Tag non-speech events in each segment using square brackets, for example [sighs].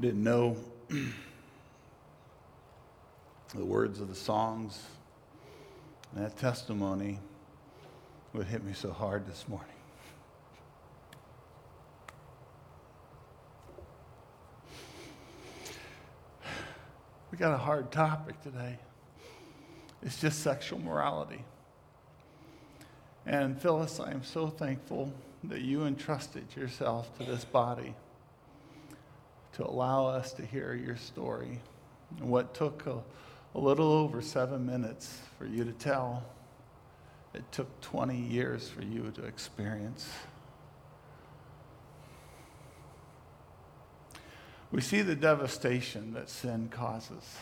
Didn't know [clears throat] the words of the songs. And that testimony would hit me so hard this morning. [sighs] We got a hard topic today. It's just sexual morality. And Phyllis, I am so thankful that you entrusted yourself to this body to allow us to hear your story. And what took a, a little over seven minutes for you to tell, it took 20 years for you to experience. We see the devastation that sin causes.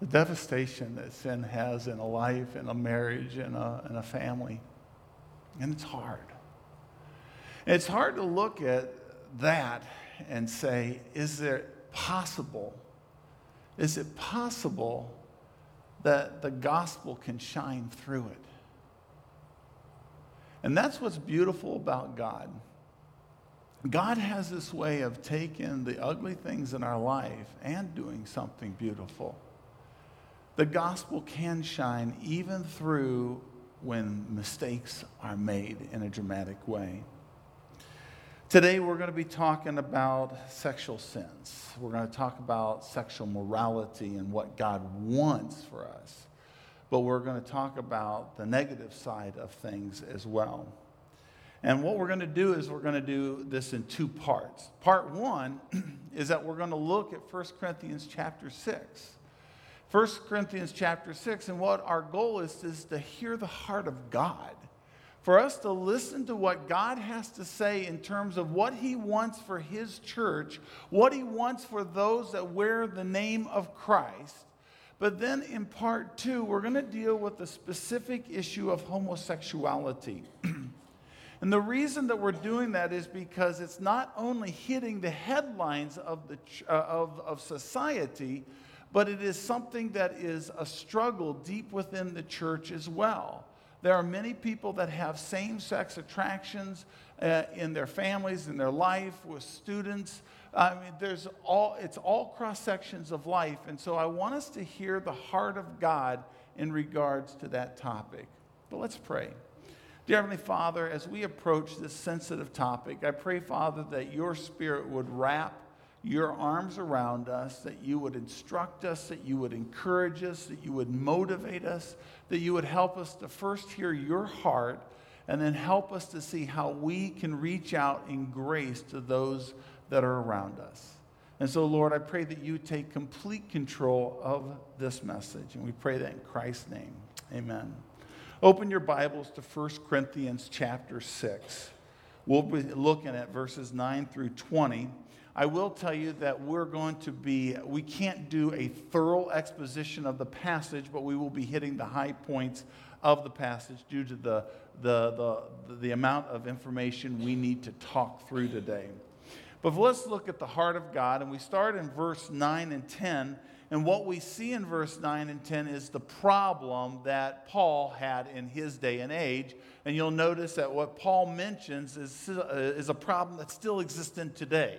The devastation that sin has in a life, in a marriage, in a, in a family. And it's hard. It's hard to look at that and say, is it possible? Is it possible that the gospel can shine through it? And that's what's beautiful about God. God has this way of taking the ugly things in our life and doing something beautiful. The gospel can shine even through when mistakes are made in a dramatic way. Today, we're going to be talking about sexual sins. We're going to talk about sexual morality and what God wants for us. But we're going to talk about the negative side of things as well. And what we're going to do is we're going to do this in two parts. Part one [clears throat] is that we're going to look at 1 Corinthians chapter 6. 1 Corinthians chapter 6, and what our goal is is to hear the heart of God for us to listen to what God has to say in terms of what He wants for His church, what He wants for those that wear the name of Christ. But then in part two, we're going to deal with the specific issue of homosexuality. [clears throat] and the reason that we're doing that is because it's not only hitting the headlines of, the, uh, of, of society, but it is something that is a struggle deep within the church as well. There are many people that have same sex attractions uh, in their families, in their life, with students. I mean, there's all, it's all cross sections of life. And so I want us to hear the heart of God in regards to that topic. But let's pray. Dear Heavenly Father, as we approach this sensitive topic, I pray, Father, that your spirit would wrap your arms around us, that you would instruct us, that you would encourage us, that you would motivate us, that you would help us to first hear your heart and then help us to see how we can reach out in grace to those that are around us. And so, Lord, I pray that you take complete control of this message. And we pray that in Christ's name. Amen. Open your Bibles to 1 Corinthians chapter 6. We'll be looking at verses 9 through 20. I will tell you that we're going to be, we can't do a thorough exposition of the passage, but we will be hitting the high points of the passage due to the, the, the, the amount of information we need to talk through today. But let's look at the heart of God, and we start in verse 9 and 10. And what we see in verse 9 and 10 is the problem that Paul had in his day and age. And you'll notice that what Paul mentions is, is a problem that still exists in today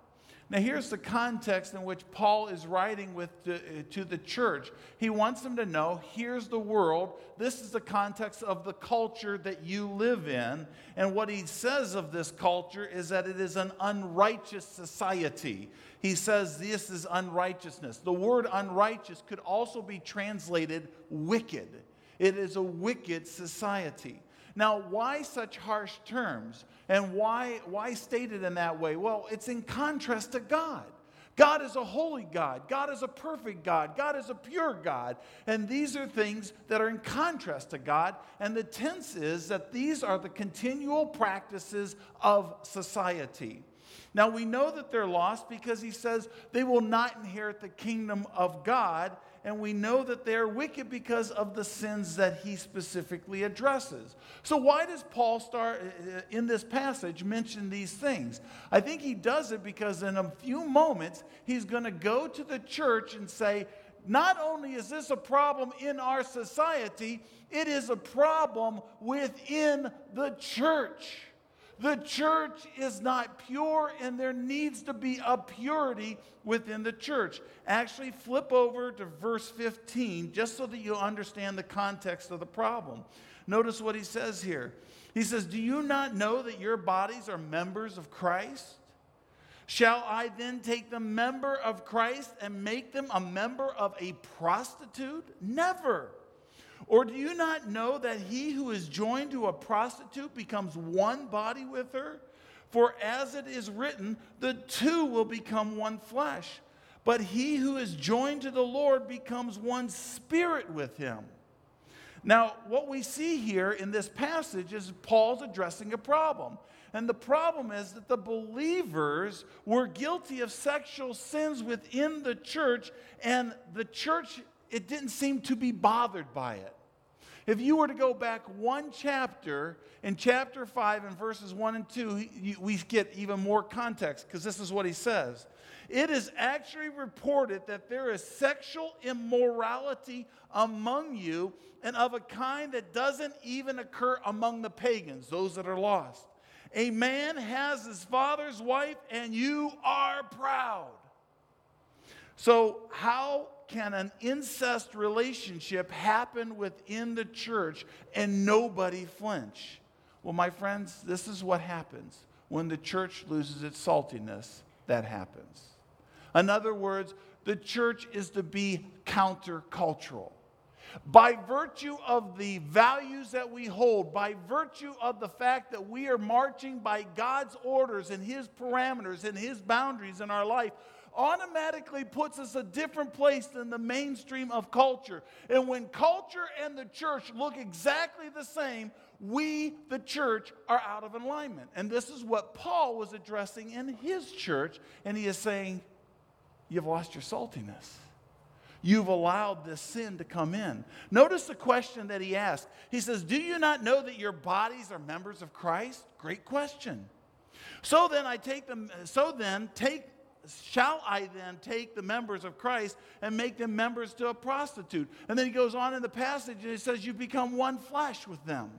Now, here's the context in which Paul is writing with to, to, the church. He wants them to know here's the world. This is the context of the culture that you live in. And what he says of this culture is that it is an unrighteous society. He says this is unrighteousness. The word unrighteous could also be translated wicked. It is a wicked society. Now, why such harsh terms? And why, why stated in that way? Well, it's in contrast to God. God is a holy God. God is a perfect God. God is a pure God. And these are things that are in contrast to God. And the tense is that these are the continual practices of society. Now we know that they're lost because he says they will not inherit the kingdom of God. And we know that they are wicked because of the sins that he specifically addresses. So, why does Paul start uh, uh, in this passage mention these things? I think he does it because in a few moments he's going to go to the church and say, not only is this a problem in our society, it is a problem within the church. The church is not pure, and there needs to be a purity within the church. Actually, flip over to verse 15 just so that you understand the context of the problem. Notice what he says here. He says, Do you not know that your bodies are members of Christ? Shall I then take the member of Christ and make them a member of a prostitute? Never. Or do you not know that he who is joined to a prostitute becomes one body with her? For as it is written, the two will become one flesh. But he who is joined to the Lord becomes one spirit with him. Now, what we see here in this passage is Paul's addressing a problem. And the problem is that the believers were guilty of sexual sins within the church, and the church, it didn't seem to be bothered by it. If you were to go back one chapter, in chapter 5 and verses 1 and 2, we get even more context because this is what he says. It is actually reported that there is sexual immorality among you and of a kind that doesn't even occur among the pagans, those that are lost. A man has his father's wife, and you are proud. So, how can an incest relationship happen within the church and nobody flinch? Well, my friends, this is what happens when the church loses its saltiness. That happens. In other words, the church is to be countercultural. By virtue of the values that we hold, by virtue of the fact that we are marching by God's orders and His parameters and His boundaries in our life, automatically puts us a different place than the mainstream of culture. And when culture and the church look exactly the same, we, the church, are out of alignment. And this is what Paul was addressing in his church. And he is saying, You've lost your saltiness. You've allowed this sin to come in. Notice the question that he asked. He says, Do you not know that your bodies are members of Christ? Great question. So then I take them, so then take shall I then take the members of Christ and make them members to a prostitute? And then he goes on in the passage and he says, You become one flesh with them.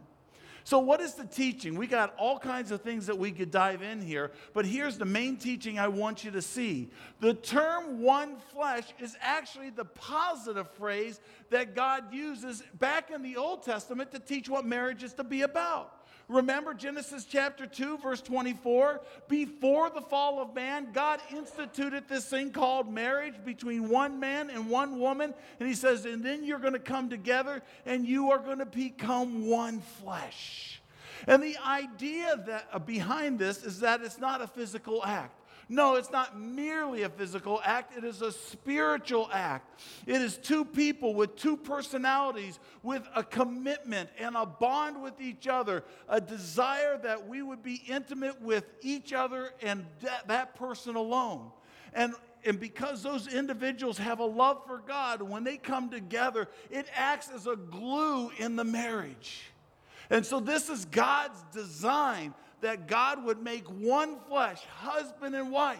So, what is the teaching? We got all kinds of things that we could dive in here, but here's the main teaching I want you to see. The term one flesh is actually the positive phrase that God uses back in the Old Testament to teach what marriage is to be about. Remember Genesis chapter 2, verse 24? Before the fall of man, God instituted this thing called marriage between one man and one woman. And he says, and then you're going to come together and you are going to become one flesh. And the idea that, uh, behind this is that it's not a physical act. No, it's not merely a physical act, it is a spiritual act. It is two people with two personalities, with a commitment and a bond with each other, a desire that we would be intimate with each other and that, that person alone. And and because those individuals have a love for God, when they come together, it acts as a glue in the marriage. And so, this is God's design that God would make one flesh, husband and wife.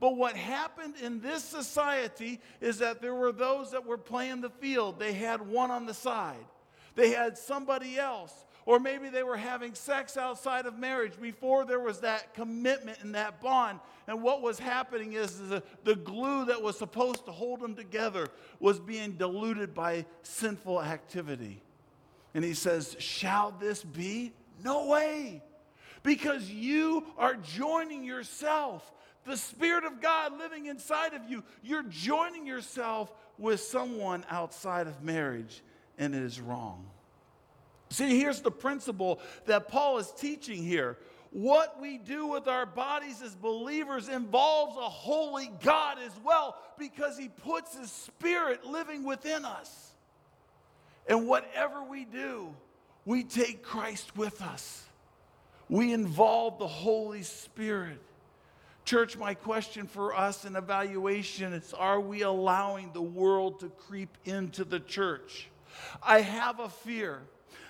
But what happened in this society is that there were those that were playing the field. They had one on the side, they had somebody else. Or maybe they were having sex outside of marriage before there was that commitment and that bond. And what was happening is, is the, the glue that was supposed to hold them together was being diluted by sinful activity. And he says, Shall this be? No way because you are joining yourself. The Spirit of God living inside of you, you're joining yourself with someone outside of marriage, and it is wrong. See, here's the principle that Paul is teaching here. What we do with our bodies as believers involves a holy God as well because he puts his spirit living within us. And whatever we do, we take Christ with us we involve the Holy Spirit Church, my question for us in evaluation is are we allowing the world to creep into the church? I have a fear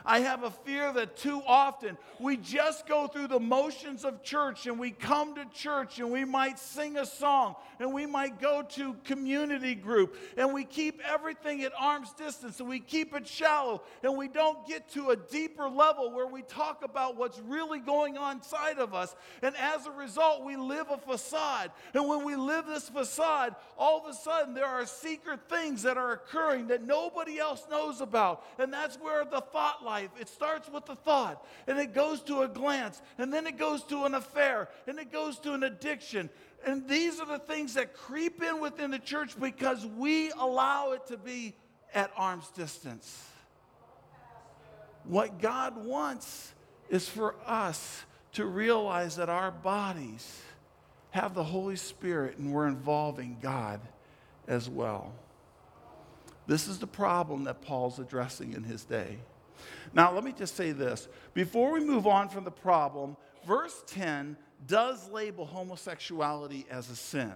I have a fear that too often we just go through the motions of church and we come to church and we might sing a song and we might go to community group and we keep everything at arm's distance and we keep it shallow and we don't get to a deeper level where we talk about what's really going on inside of us. And as a result, we live a facade. And when we live this facade, all of a sudden there are secret things that are occurring that nobody else knows about. And that's where the thought life life, it starts with a thought, and it goes to a glance, and then it goes to an affair, and it goes to an addiction. And these are the things that creep in within the church because we allow it to be at arm's distance. What God wants is for us to realize that our bodies have the Holy Spirit and we're involving God as well. This is the problem that Paul's addressing in his day. Now, let me just say this. Before we move on from the problem, verse 10 does label homosexuality as a sin.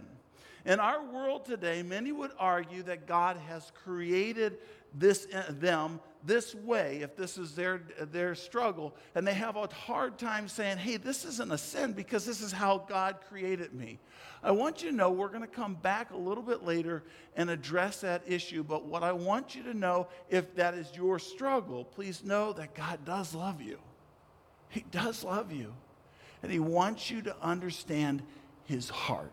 In our world today, many would argue that God has created this, uh, them this way, if this is their, their struggle, and they have a hard time saying, hey, this isn't a sin because this is how God created me. I want you to know we're going to come back a little bit later and address that issue, but what I want you to know, if that is your struggle, please know that God does love you. He does love you, and He wants you to understand His heart.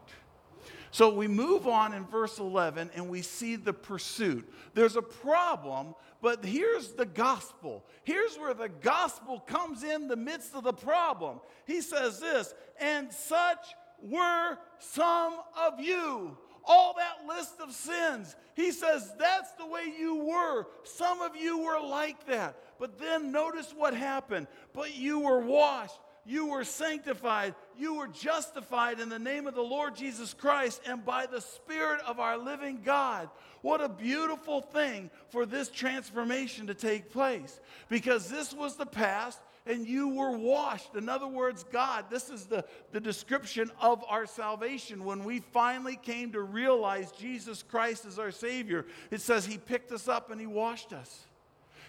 So we move on in verse 11 and we see the pursuit. There's a problem, but here's the gospel. Here's where the gospel comes in the midst of the problem. He says this, and such were some of you. All that list of sins. He says that's the way you were. Some of you were like that. But then notice what happened. But you were washed you were sanctified, you were justified in the name of the Lord Jesus Christ and by the Spirit of our living God. What a beautiful thing for this transformation to take place because this was the past and you were washed. In other words, God, this is the, the description of our salvation. When we finally came to realize Jesus Christ is our Savior, it says He picked us up and He washed us.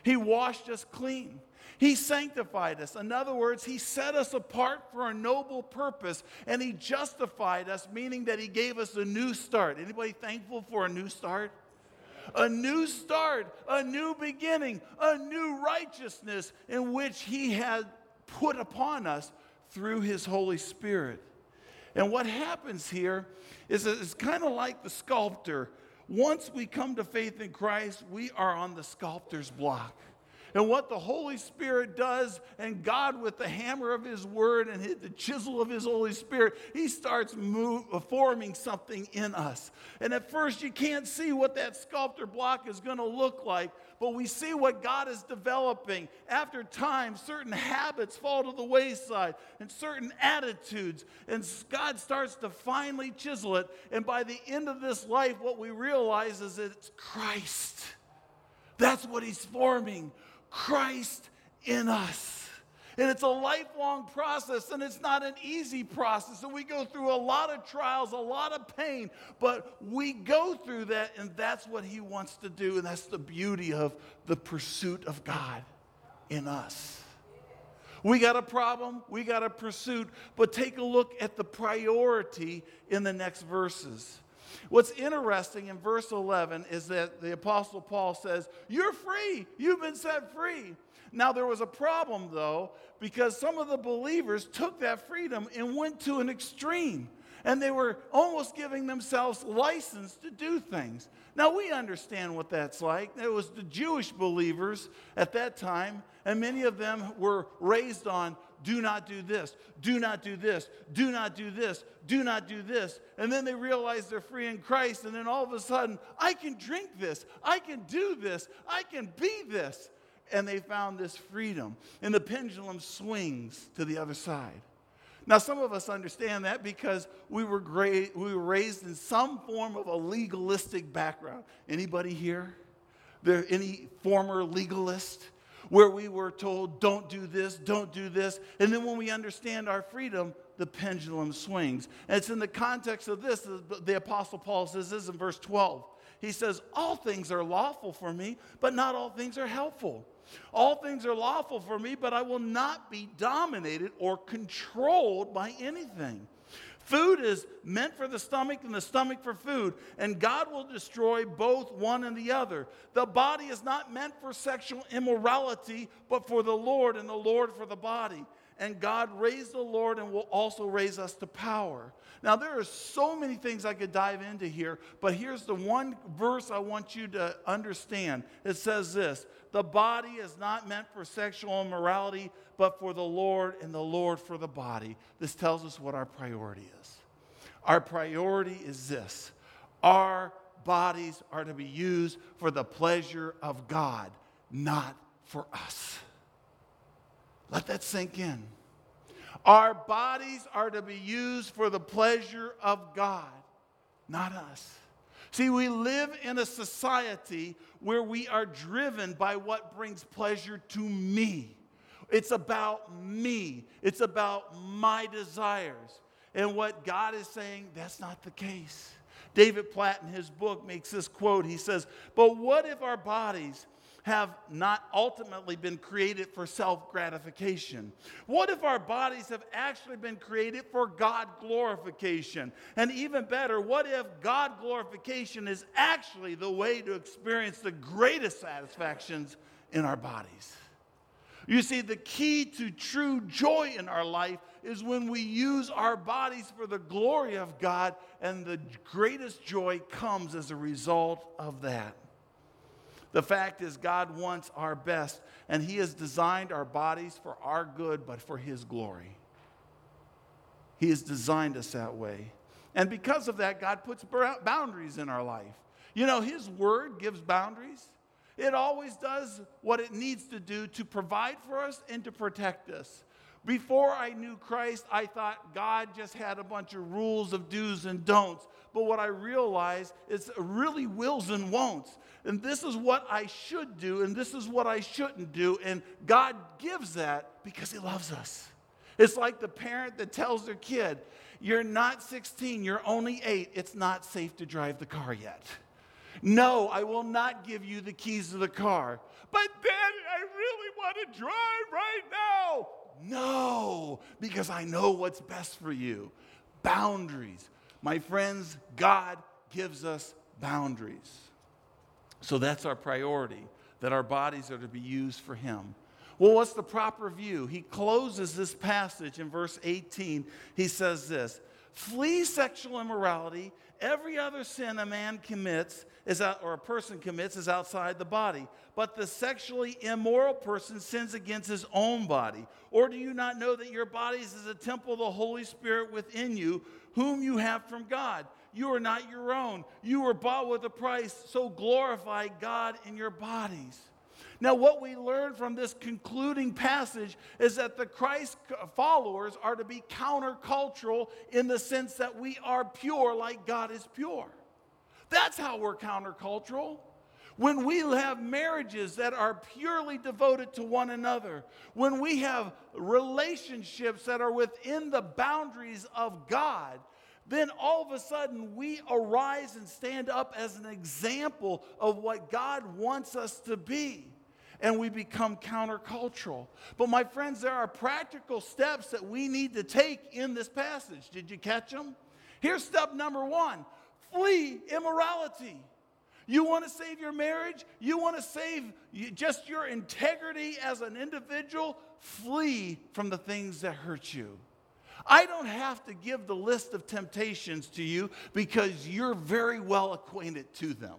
He washed us clean. He sanctified us. In other words, He set us apart for a noble purpose and He justified us, meaning that He gave us a new start. Anybody thankful for a new start? A new start, a new beginning, a new righteousness in which He had put upon us through His Holy Spirit. And what happens here is it's kind of like the sculptor. Once we come to faith in Christ, we are on the sculptor's block and what the Holy Spirit does, and God, with the hammer of His Word and the chisel of His Holy Spirit, He starts move, forming something in us. And at first, you can't see what that sculptor block is going to look like, but we see what God is developing. After time, certain habits fall to the wayside and certain attitudes, and God starts to finally chisel it. And by the end of this life, what we realize is that it's Christ. That's what He's forming Christ in us. And it's a lifelong process, and it's not an easy process. And we go through a lot of trials, a lot of pain, but we go through that, and that's what He wants to do. And that's the beauty of the pursuit of God in us. We got a problem, we got a pursuit, but take a look at the priority in the next verses. What's interesting in verse 11 is that the Apostle Paul says, You're free. You've been set free. Now, there was a problem, though, because some of the believers took that freedom and went to an extreme. And they were almost giving themselves license to do things. Now, we understand what that's like. It was the Jewish believers at that time, and many of them were raised on do not do this, do not do this, do not do this, do not do this. And then they realize they're free in Christ, and then all of a sudden, I can drink this, I can do this, I can be this. And they found this freedom, and the pendulum swings to the other side. Now, some of us understand that because we were, great, we were raised in some form of a legalistic background. Anybody here? There any former legalist? Where we were told, don't do this, don't do this. And then when we understand our freedom, the pendulum swings. And it's in the context of this, the Apostle Paul says this in verse 12. He says, All things are lawful for me, but not all things are helpful. All things are lawful for me, but I will not be dominated or controlled by anything. Food is meant for the stomach and the stomach for food, and God will destroy both one and the other. The body is not meant for sexual immorality, but for the Lord, and the Lord for the body and God raised the Lord and will also raise us to power. Now, there are so many things I could dive into here, but here's the one verse I want you to understand. It says this The body is not meant for sexual immorality, but for the Lord, and the Lord for the body. This tells us what our priority is. Our priority is this our bodies are to be used for the pleasure of God, not for us. Let that sink in. Our bodies are to be used for the pleasure of God, not us. See, we live in a society where we are driven by what brings pleasure to me. It's about me, it's about my desires. And what God is saying, that's not the case. David Platt, in his book, makes this quote. He says, But what if our bodies have not ultimately been created for self gratification? What if our bodies have actually been created for God glorification? And even better, what if God glorification is actually the way to experience the greatest satisfactions in our bodies? You see, the key to true joy in our life is when we use our bodies for the glory of God, and the greatest joy comes as a result of that. The fact is, God wants our best, and He has designed our bodies for our good, but for His glory. He has designed us that way. And because of that, God puts boundaries in our life. You know, His Word gives boundaries. It always does what it needs to do to provide for us and to protect us. Before I knew Christ, I thought God just had a bunch of rules of do's and don'ts. But what I realized is really wills and won'ts and this is what I should do, and this is what I shouldn't do. And God gives that because He loves us. It's like the parent that tells their kid, You're not 16, you're only eight. It's not safe to drive the car yet. No, I will not give you the keys to the car. But, Daddy, I really want to drive right now. No, because I know what's best for you. Boundaries. My friends, God gives us boundaries. So that's our priority, that our bodies are to be used for Him. Well, what's the proper view? He closes this passage in verse 18. He says this Flee sexual immorality. Every other sin a man commits is out, or a person commits is outside the body. But the sexually immoral person sins against his own body. Or do you not know that your bodies is a temple of the Holy Spirit within you, whom you have from God? You are not your own. You were bought with a price, so glorify God in your bodies. Now, what we learn from this concluding passage is that the Christ followers are to be countercultural in the sense that we are pure like God is pure. That's how we're countercultural. When we have marriages that are purely devoted to one another, when we have relationships that are within the boundaries of God, then all of a sudden we arise and stand up as an example of what God wants us to be. And we become countercultural. But, my friends, there are practical steps that we need to take in this passage. Did you catch them? Here's step number one flee immorality. You want to save your marriage? You want to save just your integrity as an individual? Flee from the things that hurt you. I don't have to give the list of temptations to you because you're very well acquainted to them.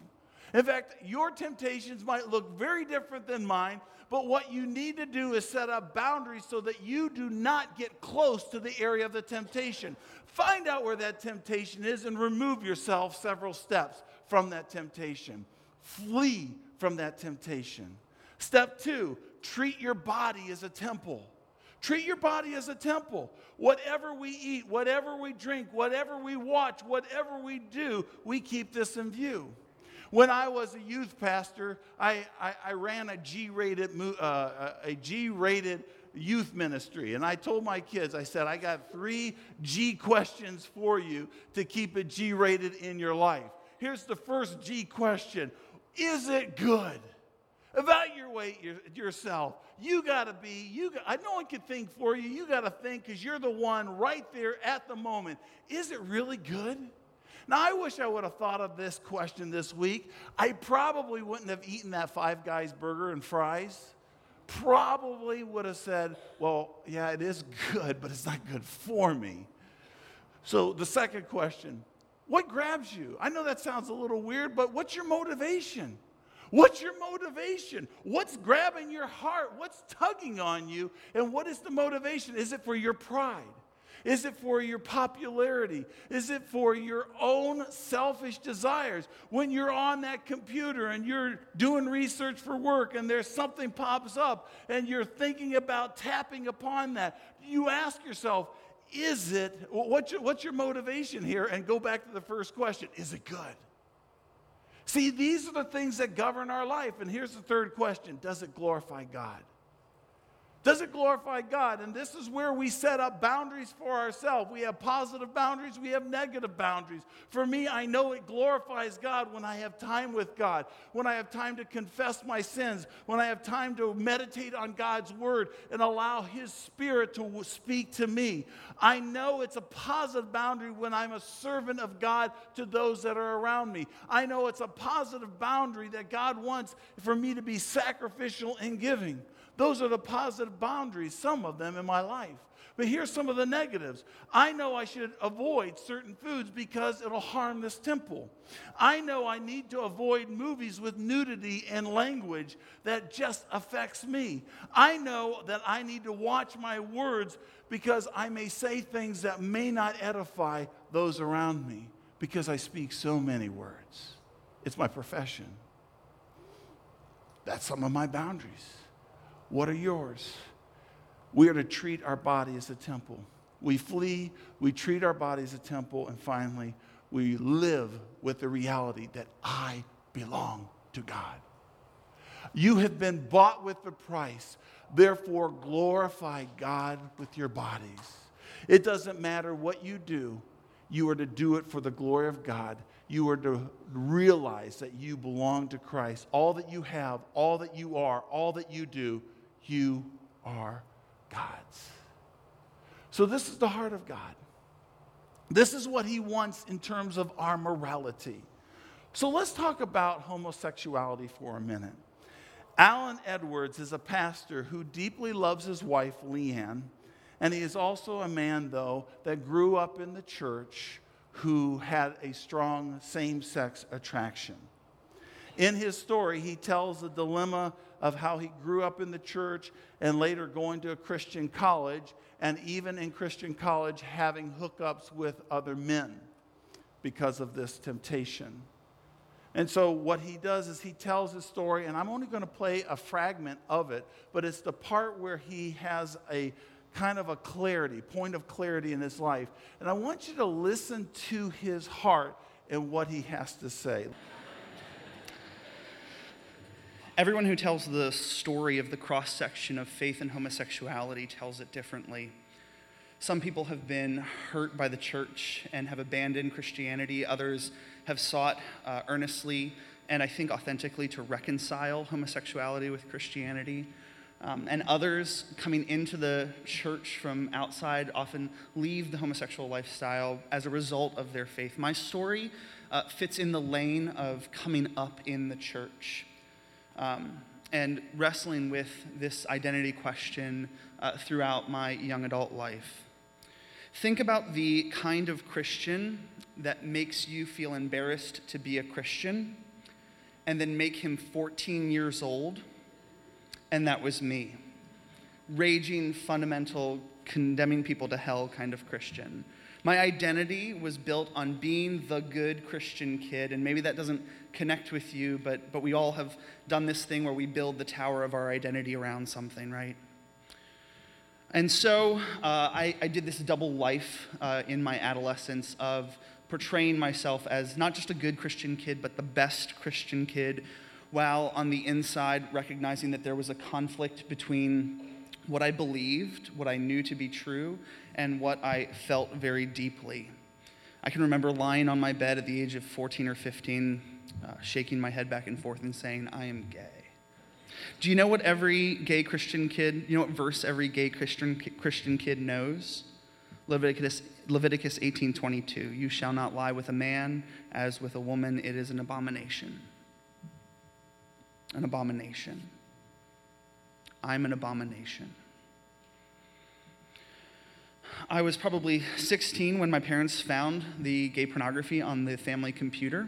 In fact, your temptations might look very different than mine, but what you need to do is set up boundaries so that you do not get close to the area of the temptation. Find out where that temptation is and remove yourself several steps from that temptation. Flee from that temptation. Step two, treat your body as a temple. Treat your body as a temple. Whatever we eat, whatever we drink, whatever we watch, whatever we do, we keep this in view. When I was a youth pastor, I, I, I ran a G-rated, uh, a G-rated youth ministry. And I told my kids, I said, I got three G questions for you to keep it G rated in your life. Here's the first G question Is it good? Evaluate your, yourself. You got to be, you got, no one can think for you. You got to think because you're the one right there at the moment. Is it really good? Now, I wish I would have thought of this question this week. I probably wouldn't have eaten that Five Guys burger and fries. Probably would have said, Well, yeah, it is good, but it's not good for me. So, the second question what grabs you? I know that sounds a little weird, but what's your motivation? What's your motivation? What's grabbing your heart? What's tugging on you? And what is the motivation? Is it for your pride? Is it for your popularity? Is it for your own selfish desires? When you're on that computer and you're doing research for work and there's something pops up and you're thinking about tapping upon that, you ask yourself, is it, what's your, what's your motivation here? And go back to the first question is it good? See, these are the things that govern our life. And here's the third question Does it glorify God? Does it glorify God? And this is where we set up boundaries for ourselves. We have positive boundaries, we have negative boundaries. For me, I know it glorifies God when I have time with God, when I have time to confess my sins, when I have time to meditate on God's word and allow His Spirit to speak to me. I know it's a positive boundary when I'm a servant of God to those that are around me. I know it's a positive boundary that God wants for me to be sacrificial in giving. Those are the positive boundaries, some of them in my life. But here's some of the negatives. I know I should avoid certain foods because it'll harm this temple. I know I need to avoid movies with nudity and language that just affects me. I know that I need to watch my words because I may say things that may not edify those around me because I speak so many words. It's my profession. That's some of my boundaries. What are yours? We are to treat our body as a temple. We flee, we treat our body as a temple, and finally, we live with the reality that I belong to God. You have been bought with the price. Therefore, glorify God with your bodies. It doesn't matter what you do, you are to do it for the glory of God. You are to realize that you belong to Christ. All that you have, all that you are, all that you do you are God's. So, this is the heart of God. This is what He wants in terms of our morality. So, let's talk about homosexuality for a minute. Alan Edwards is a pastor who deeply loves his wife, Leanne, and he is also a man, though, that grew up in the church who had a strong same sex attraction. In his story, he tells the dilemma of how he grew up in the church and later going to a Christian college, and even in Christian college having hookups with other men because of this temptation. And so, what he does is he tells his story, and I'm only going to play a fragment of it, but it's the part where he has a kind of a clarity, point of clarity in his life. And I want you to listen to his heart and what he has to say. Everyone who tells the story of the cross section of faith and homosexuality tells it differently. Some people have been hurt by the church and have abandoned Christianity. Others have sought uh, earnestly and I think authentically to reconcile homosexuality with Christianity. Um, and others coming into the church from outside often leave the homosexual lifestyle as a result of their faith. My story uh, fits in the lane of coming up in the church um, and wrestling with this identity question uh, throughout my young adult life. Think about the kind of Christian that makes you feel embarrassed to be a Christian, and then make him 14 years old, and that was me. Raging, fundamental, condemning people to hell kind of Christian. My identity was built on being the good Christian kid, and maybe that doesn't connect with you, but, but we all have done this thing where we build the tower of our identity around something, right? And so uh, I, I, did this double life uh, in my adolescence of portraying myself as not just a good Christian kid, but the best Christian kid, while on the inside recognizing that there was a conflict between what I believed, what I knew to be true, and what I felt very deeply. I can remember lying on my bed at the age of 14 or 15, uh, shaking my head back and forth and saying, I am gay. Do you know what every gay Christian kid, you know what verse every gay Christian, Christian kid knows? Leviticus, Leviticus 18:22. You shall not lie with a man as with a woman, it is an abomination. An abomination. I'm an abomination. I was probably 16 when my parents found the gay pornography on the family computer,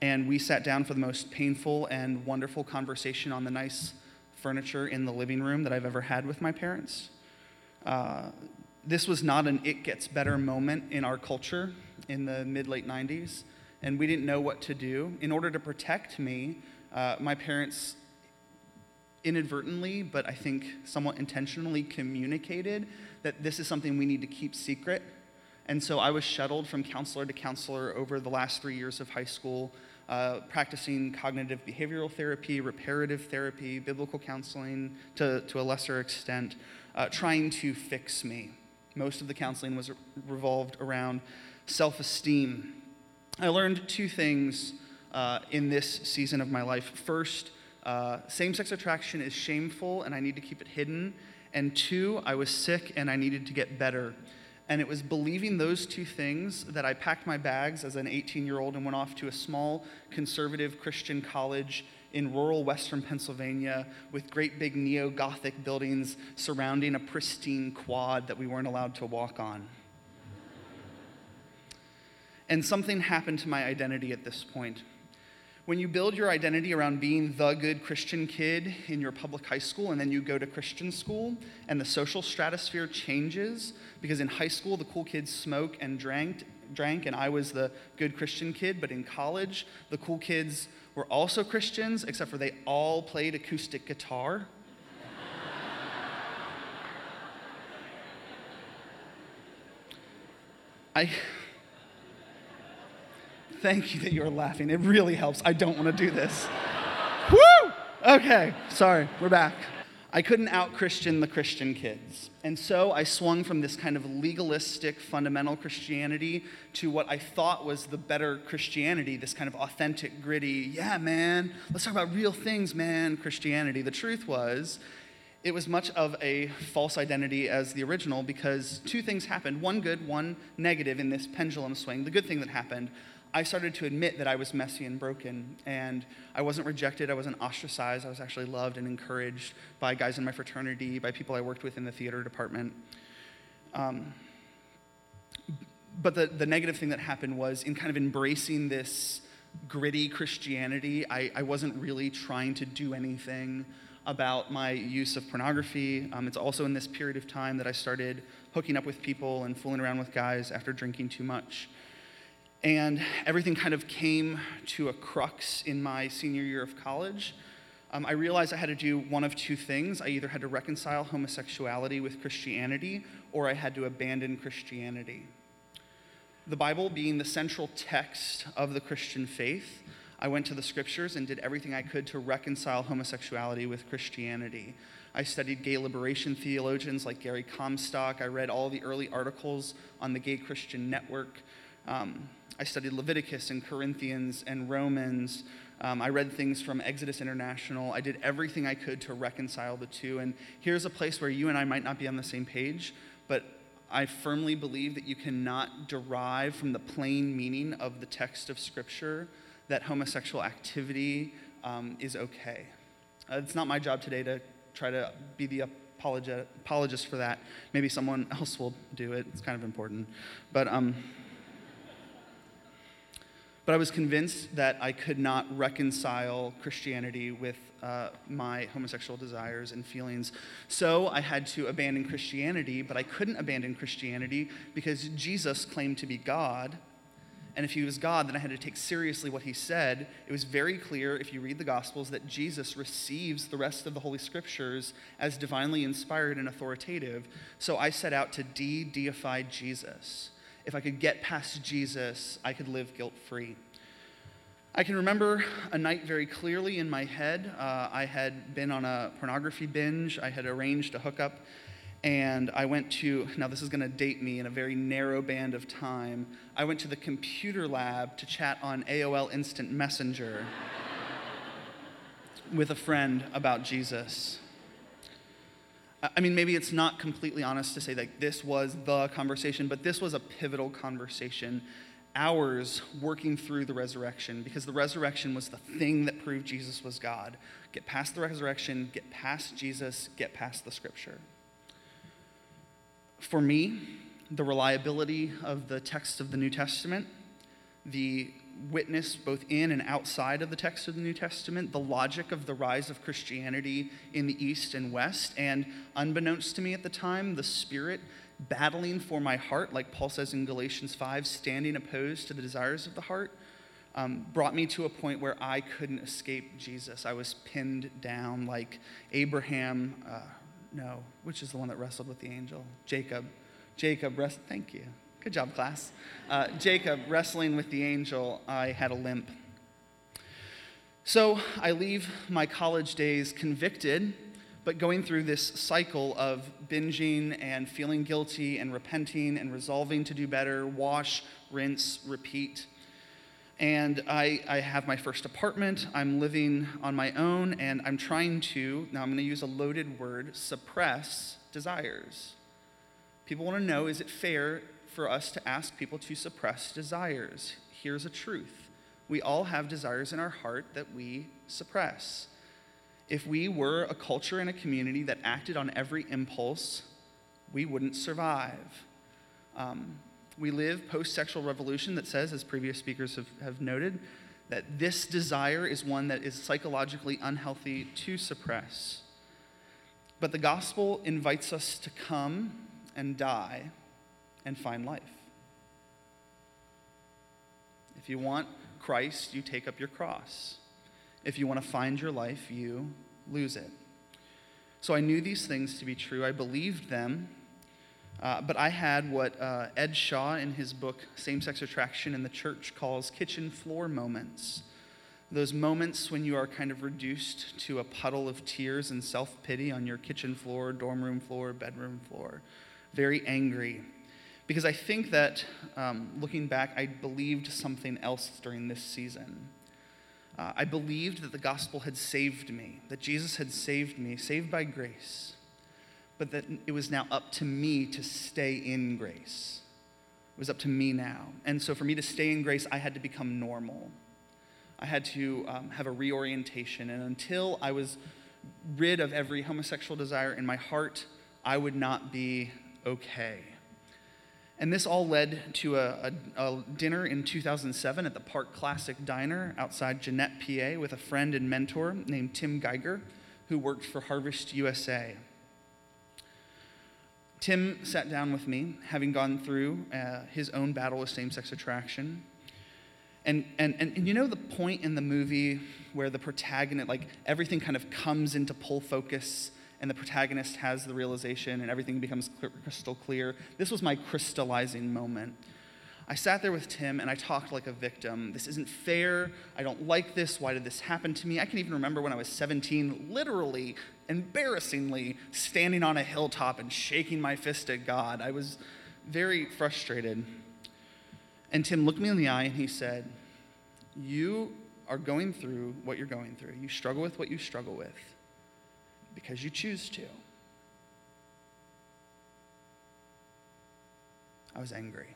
and we sat down for the most painful and wonderful conversation on the nice furniture in the living room that I've ever had with my parents. Uh, this was not an it gets better moment in our culture in the mid late 90s, and we didn't know what to do. In order to protect me, uh, my parents inadvertently, but I think somewhat intentionally communicated that this is something we need to keep secret. And so I was shuttled from counselor to counselor over the last three years of high school, uh, practicing cognitive behavioral therapy, reparative therapy, biblical counseling to, to a lesser extent, uh, trying to fix me. Most of the counseling was revolved around self esteem. I learned two things uh, in this season of my life. First, uh, same sex attraction is shameful and I need to keep it hidden. And two, I was sick and I needed to get better. And it was believing those two things that I packed my bags as an 18 year old and went off to a small conservative Christian college in rural western Pennsylvania with great big neo Gothic buildings surrounding a pristine quad that we weren't allowed to walk on. And something happened to my identity at this point. When you build your identity around being the good Christian kid in your public high school and then you go to Christian school and the social stratosphere changes because in high school the cool kids smoke and drank drank and I was the good Christian kid but in college the cool kids were also Christians except for they all played acoustic guitar. [laughs] I Thank you that you're laughing. It really helps. I don't want to do this. [laughs] Woo! Okay, sorry, we're back. I couldn't out Christian the Christian kids. And so I swung from this kind of legalistic, fundamental Christianity to what I thought was the better Christianity, this kind of authentic, gritty, yeah, man, let's talk about real things, man, Christianity. The truth was, it was much of a false identity as the original because two things happened one good, one negative in this pendulum swing. The good thing that happened, I started to admit that I was messy and broken, and I wasn't rejected, I wasn't ostracized, I was actually loved and encouraged by guys in my fraternity, by people I worked with in the theater department. Um, but the, the negative thing that happened was in kind of embracing this gritty Christianity, I, I wasn't really trying to do anything about my use of pornography. Um, it's also in this period of time that I started hooking up with people and fooling around with guys after drinking too much. And everything kind of came to a crux in my senior year of college. Um, I realized I had to do one of two things. I either had to reconcile homosexuality with Christianity, or I had to abandon Christianity. The Bible being the central text of the Christian faith, I went to the scriptures and did everything I could to reconcile homosexuality with Christianity. I studied gay liberation theologians like Gary Comstock. I read all the early articles on the Gay Christian Network. Um, I studied Leviticus and Corinthians and Romans. Um, I read things from Exodus International. I did everything I could to reconcile the two. And here's a place where you and I might not be on the same page, but I firmly believe that you cannot derive from the plain meaning of the text of Scripture that homosexual activity um, is okay. Uh, it's not my job today to try to be the apologist for that. Maybe someone [laughs] else will do it. It's kind of important. But, um, but I was convinced that I could not reconcile Christianity with uh, my homosexual desires and feelings. So I had to abandon Christianity, but I couldn't abandon Christianity because Jesus claimed to be God. And if he was God, then I had to take seriously what he said. It was very clear, if you read the Gospels, that Jesus receives the rest of the Holy Scriptures as divinely inspired and authoritative. So I set out to de deify Jesus if I could get past Jesus, I could live guilt free. I can remember a night very clearly in my head. Uh, I had been on a pornography binge, I had arranged a hookup, and I went to, now this is going to date me in a very narrow band of time. I went to the computer lab to chat on AOL Instant Messenger [laughs] with a friend about Jesus. I mean, maybe it's not completely honest to say that this was the conversation, but this was a pivotal conversation. Hours working through the resurrection because the resurrection was the thing that proved Jesus was God. Get past the resurrection, get past Jesus, get past the scripture. For me, the reliability of the text of the New Testament, the witness both in and outside of the text of the New Testament, the logic of the rise of Christianity in the East and West, and unbeknownst to me at the time, the Spirit battling for my heart, like Paul says in Galatians 5, standing opposed to the desires of the heart, um, brought me to a point where I couldn't escape Jesus. I was pinned down like Abraham, uh, no, which is the one that wrestled with the angel? Jacob. Jacob, rest, thank you. Good job, class. Uh, Jacob wrestling with the angel, I had a limp. So I leave my college days convicted, but going through this cycle of binging and feeling guilty and repenting and resolving to do better, wash, rinse, repeat. And I, I have my first apartment. I'm living on my own, and I'm trying to, now I'm going to use a loaded word, suppress desires. People want to know is it fair for us to ask people to suppress desires. Here's a truth we all have desires in our heart that we suppress. If we were a culture and a community that acted on every impulse, we wouldn't survive. Um, we live post sexual revolution that says, as previous speakers have, have noted, that this desire is one that is psychologically unhealthy to suppress. But the gospel invites us to come and die and find life. If you want Christ, you take up your cross. If you want to find your life, you lose it. So I knew these things to be true. I believed them. Uh, but I had what uh, Ed Shaw, in his book Same Sex Attraction in the Church, calls kitchen floor moments. Those moments when you are kind of reduced to a puddle of tears and self pity on your kitchen floor, dorm room floor, bedroom floor, very angry, because I think that um, looking back, I believed something else during this season. Uh, I believed that the gospel had saved me, that Jesus had saved me, saved by grace, but that it was now up to me to stay in grace. It was up to me now. And so for me to stay in grace, I had to become normal. I had to um, have a reorientation. And until I was rid of every homosexual desire in my heart, I would not be okay. And this all led to a, a, a, dinner in 2007 at the Park Classic Diner outside Jeannette, PA, with a friend and mentor named Tim Geiger, who worked for Harvest USA. Tim sat down with me, having gone through uh, his own battle with same sex attraction. And, and, and, and you know the point in the movie where the protagonist, like everything kind of comes into pull focus and the protagonist has the realization and everything becomes crystal clear. This was my crystallizing moment. I sat there with Tim and I talked like a victim. This isn't fair. I don't like this. Why did this happen to me? I can even remember when I was 17, literally, embarrassingly, standing on a hilltop and shaking my fist at God. I was very frustrated. And Tim looked me in the eye and he said, You are going through what you're going through. You struggle with what you struggle with because you choose to. I was angry.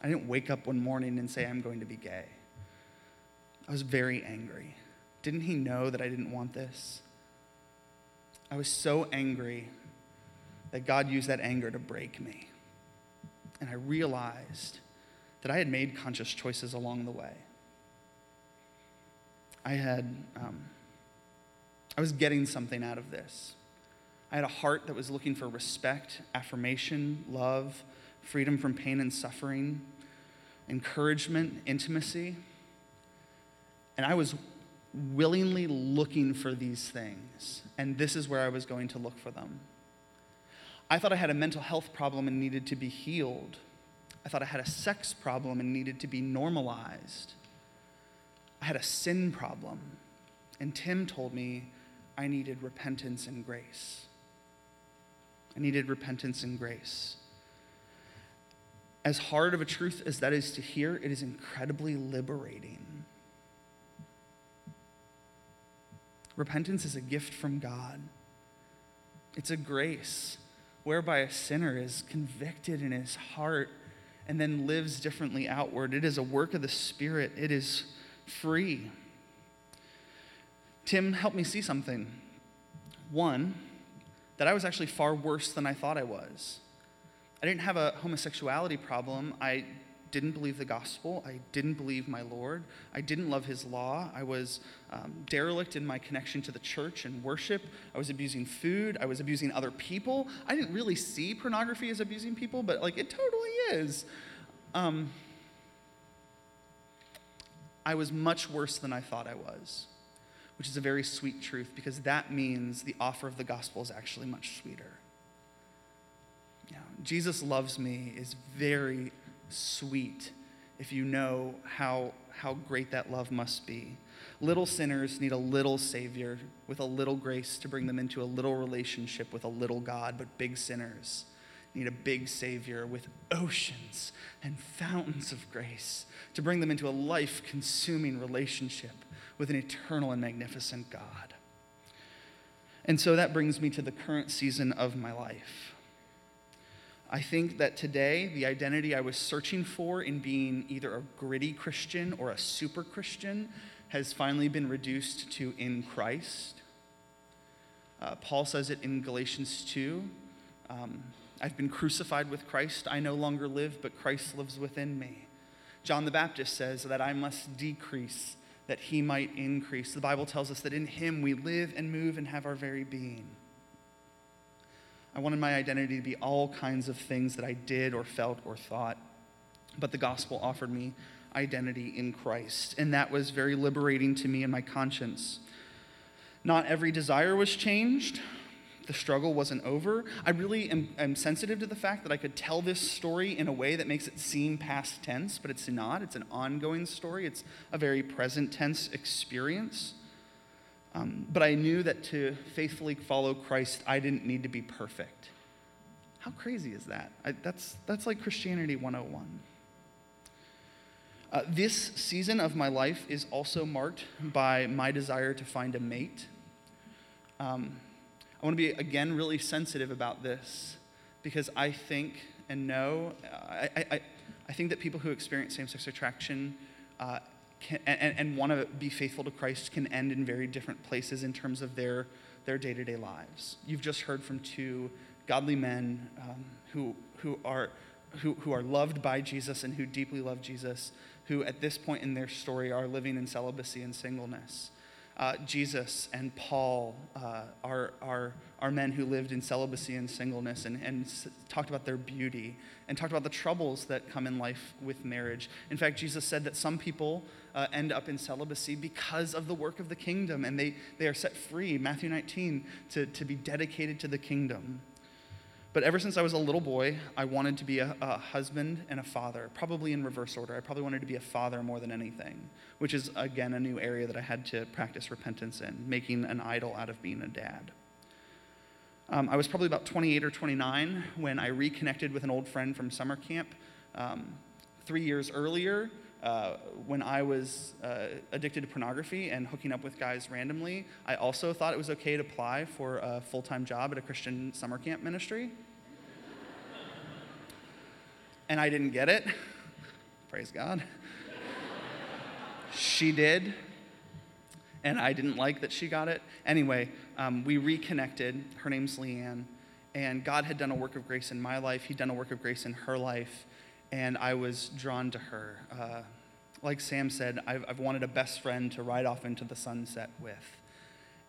I didn't wake up one morning and say, I'm going to be gay. I was very angry. Didn't he know that I didn't want this? I was so angry that God used that anger to break me. And I realized that I had made conscious choices along the way. I had um, I was getting something out of this. I had a heart that was looking for respect, affirmation, love, freedom from pain and suffering, encouragement, intimacy. And I was willingly looking for these things, and this is where I was going to look for them. I thought I had a mental health problem and needed to be healed. I thought I had a sex problem and needed to be normalized. I had a sin problem. And Tim told me I needed repentance and grace. I needed repentance and grace. As hard of a truth as that is to hear, it is incredibly liberating. Repentance is a gift from God. It's a grace whereby a sinner is convicted in his heart and then lives differently outward. It is a work of the Spirit, it is free. Tim helped me see something. One, that I was actually far worse than I thought I was. I didn't have a homosexuality problem. I didn't believe the gospel. I didn't believe my Lord. I didn't love his law. I was um, derelict in my connection to the church and worship. I was abusing food. I was abusing other people. I didn't really see pornography as abusing people, but like it totally is. Um, I was much worse than I thought I was, which is a very sweet truth because that means the offer of the gospel is actually much sweeter. Yeah, Jesus loves me is very sweet if you know how, how great that love must be. Little sinners need a little Savior with a little grace to bring them into a little relationship with a little God, but big sinners need a big Savior with oceans and fountains of grace to bring them into a life consuming relationship with an eternal and magnificent God. And so that brings me to the current season of my life. I think that today, the identity I was searching for in being either a gritty Christian or a super Christian has finally been reduced to in Christ. Uh, Paul says it in Galatians 2. Um, I've been crucified with Christ. I no longer live, but Christ lives within me. John the Baptist says that I must decrease, that he might increase. The Bible tells us that in him we live and move and have our very being. I wanted my identity to be all kinds of things that I did or felt or thought. But the gospel offered me identity in Christ, and that was very liberating to me and my conscience. Not every desire was changed. The struggle wasn't over. I really am, am, sensitive to the fact that I could tell this story in a way that makes it seem past tense, but it's not. It's an ongoing story, it's a very present tense experience. Um, but I knew that to faithfully follow Christ, I didn't need to be perfect. How crazy is that? I, that's, that's like Christianity 101. Uh, this season of my life is also marked by my desire to find a mate. Um, I want to be, again, really sensitive about this because I think and know, I, I, I think that people who experience same sex attraction uh, can, and, and want to be faithful to Christ can end in very different places in terms of their, their day-to-day lives. You've just heard from two godly men um, who, who, are, who, who are loved by Jesus and who deeply love Jesus, who at this point in their story are living in celibacy and singleness. Uh, Jesus and Paul uh, are, are, are men who lived in celibacy and singleness and, and s- talked about their beauty and talked about the troubles that come in life with marriage. In fact, Jesus said that some people uh, end up in celibacy because of the work of the kingdom and they, they are set free, Matthew 19, to, to be dedicated to the kingdom. But ever since I was a little boy, I wanted to be a, a, husband and a father, probably in reverse order. I probably wanted to be a father more than anything, which is, again, a new area that I had to practice repentance in, making an idol out of being a dad. Um, I was probably about 28 or 29 when I reconnected with an old friend from summer camp. Um, three years earlier, uh, when I was uh, addicted to pornography and hooking up with guys randomly, I also thought it was okay to apply for a full time job at a Christian summer camp ministry and I didn't get it. Praise God. she did, and I didn't like that she got it. Anyway, um, we reconnected. Her name's Leanne, and God had done a work of grace in my life. He'd done a work of grace in her life, and I was drawn to her. Uh, like Sam said, I've, I've wanted a best friend to ride off into the sunset with.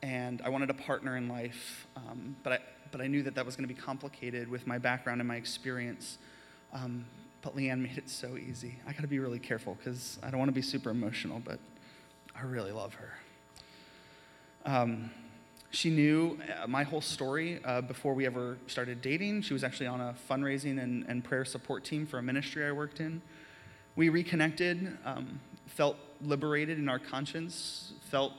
And I wanted a partner in life, um, but, I, but I knew that that was going to be complicated with my background and my experience. Um, but Leanne made it so easy. I got to be really careful because I don't want to be super emotional, but I really love her. Um, She knew uh, my whole story uh, before we ever started dating. She was actually on a fundraising and, and prayer support team for a ministry I worked in. We reconnected, um, felt liberated in our conscience, felt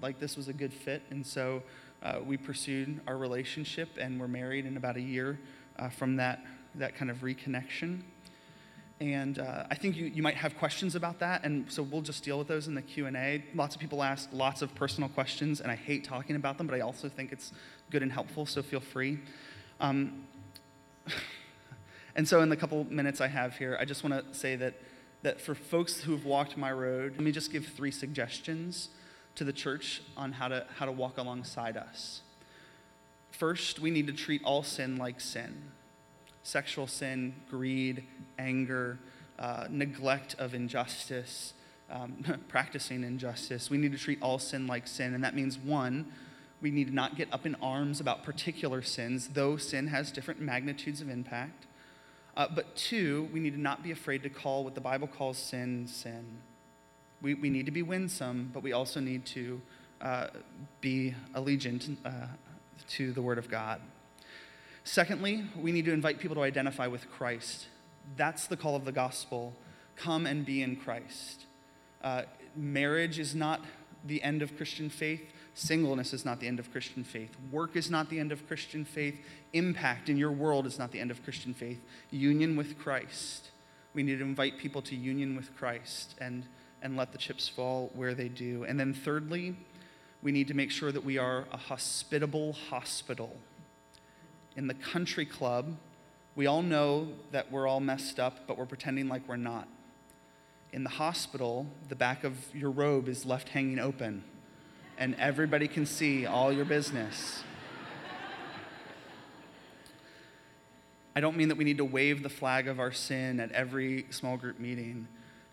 like this was a good fit, and so uh, we pursued our relationship and were married in about a year uh, from that, that kind of reconnection. And uh, I think you, you might have questions about that, and so we'll just deal with those in the Q&A. Lots of people ask lots of personal questions, and I hate talking about them, but I also think it's good and helpful, so feel free. Um, and so in the couple minutes I have here, I just want to say that, that for folks who have walked my road, let me just give three suggestions to the church on how to, how to walk alongside us. First, we need to treat all sin like sin sexual sin, greed, anger, uh, neglect of injustice, um, [laughs] practicing injustice. We need to treat all sin like sin. And that means, one, we need to not get up in arms about particular sins, though sin has different magnitudes of impact. Uh, but two, we need to not be afraid to call what the Bible calls sin, sin. We, we need to be winsome, but we also need to uh, be allegiant uh, to the Word of God. Secondly, we need to invite people to identify with Christ. That's the call of the gospel. Come and be in Christ. Uh, marriage is not the end of Christian faith. Singleness is not the end of Christian faith. Work is not the end of Christian faith. Impact in your world is not the end of Christian faith. Union with Christ. We need to invite people to union with Christ and, and let the chips fall where they do. And then, thirdly, we need to make sure that we are a hospitable hospital in the country club, we all know that we're all messed up, but we're pretending like we're not. In the hospital, the back of your robe is left hanging open, and everybody can see all your business. I don't mean that we need to wave the flag of our sin at every small group meeting,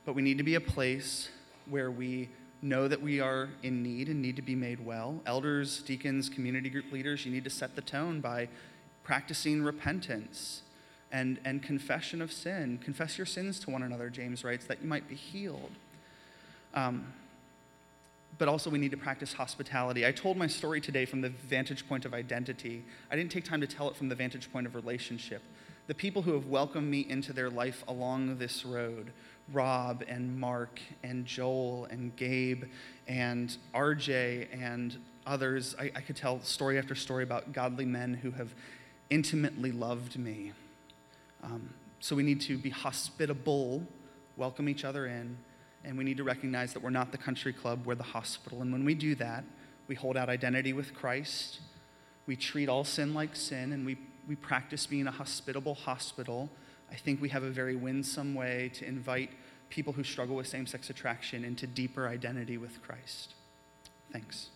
but we need to be a place where we know that we are in need and need to be made well. Elders, deacons, community group leaders, you need to set the tone by practicing repentance and, and confession of sin. Confess your sins to one another, James writes, that you might be healed. Um, but also, we need to practice hospitality. I told my story today from the vantage point of identity. I didn't take time to tell it from the vantage point of relationship. The people who have welcomed me into their life along this road Rob and Mark and Joel and Gabe and RJ and others. I, I, could tell story after story about godly men who have intimately loved me. Um, so we need to be hospitable, welcome each other in, and we need to recognize that we're not the country club, we're the hospital. And when we do that, we hold out identity with Christ, we treat all sin like sin, and we, we practice being a hospitable hospital. I think we have a very winsome way to invite people who struggle with same sex attraction into deeper identity with Christ. Thanks.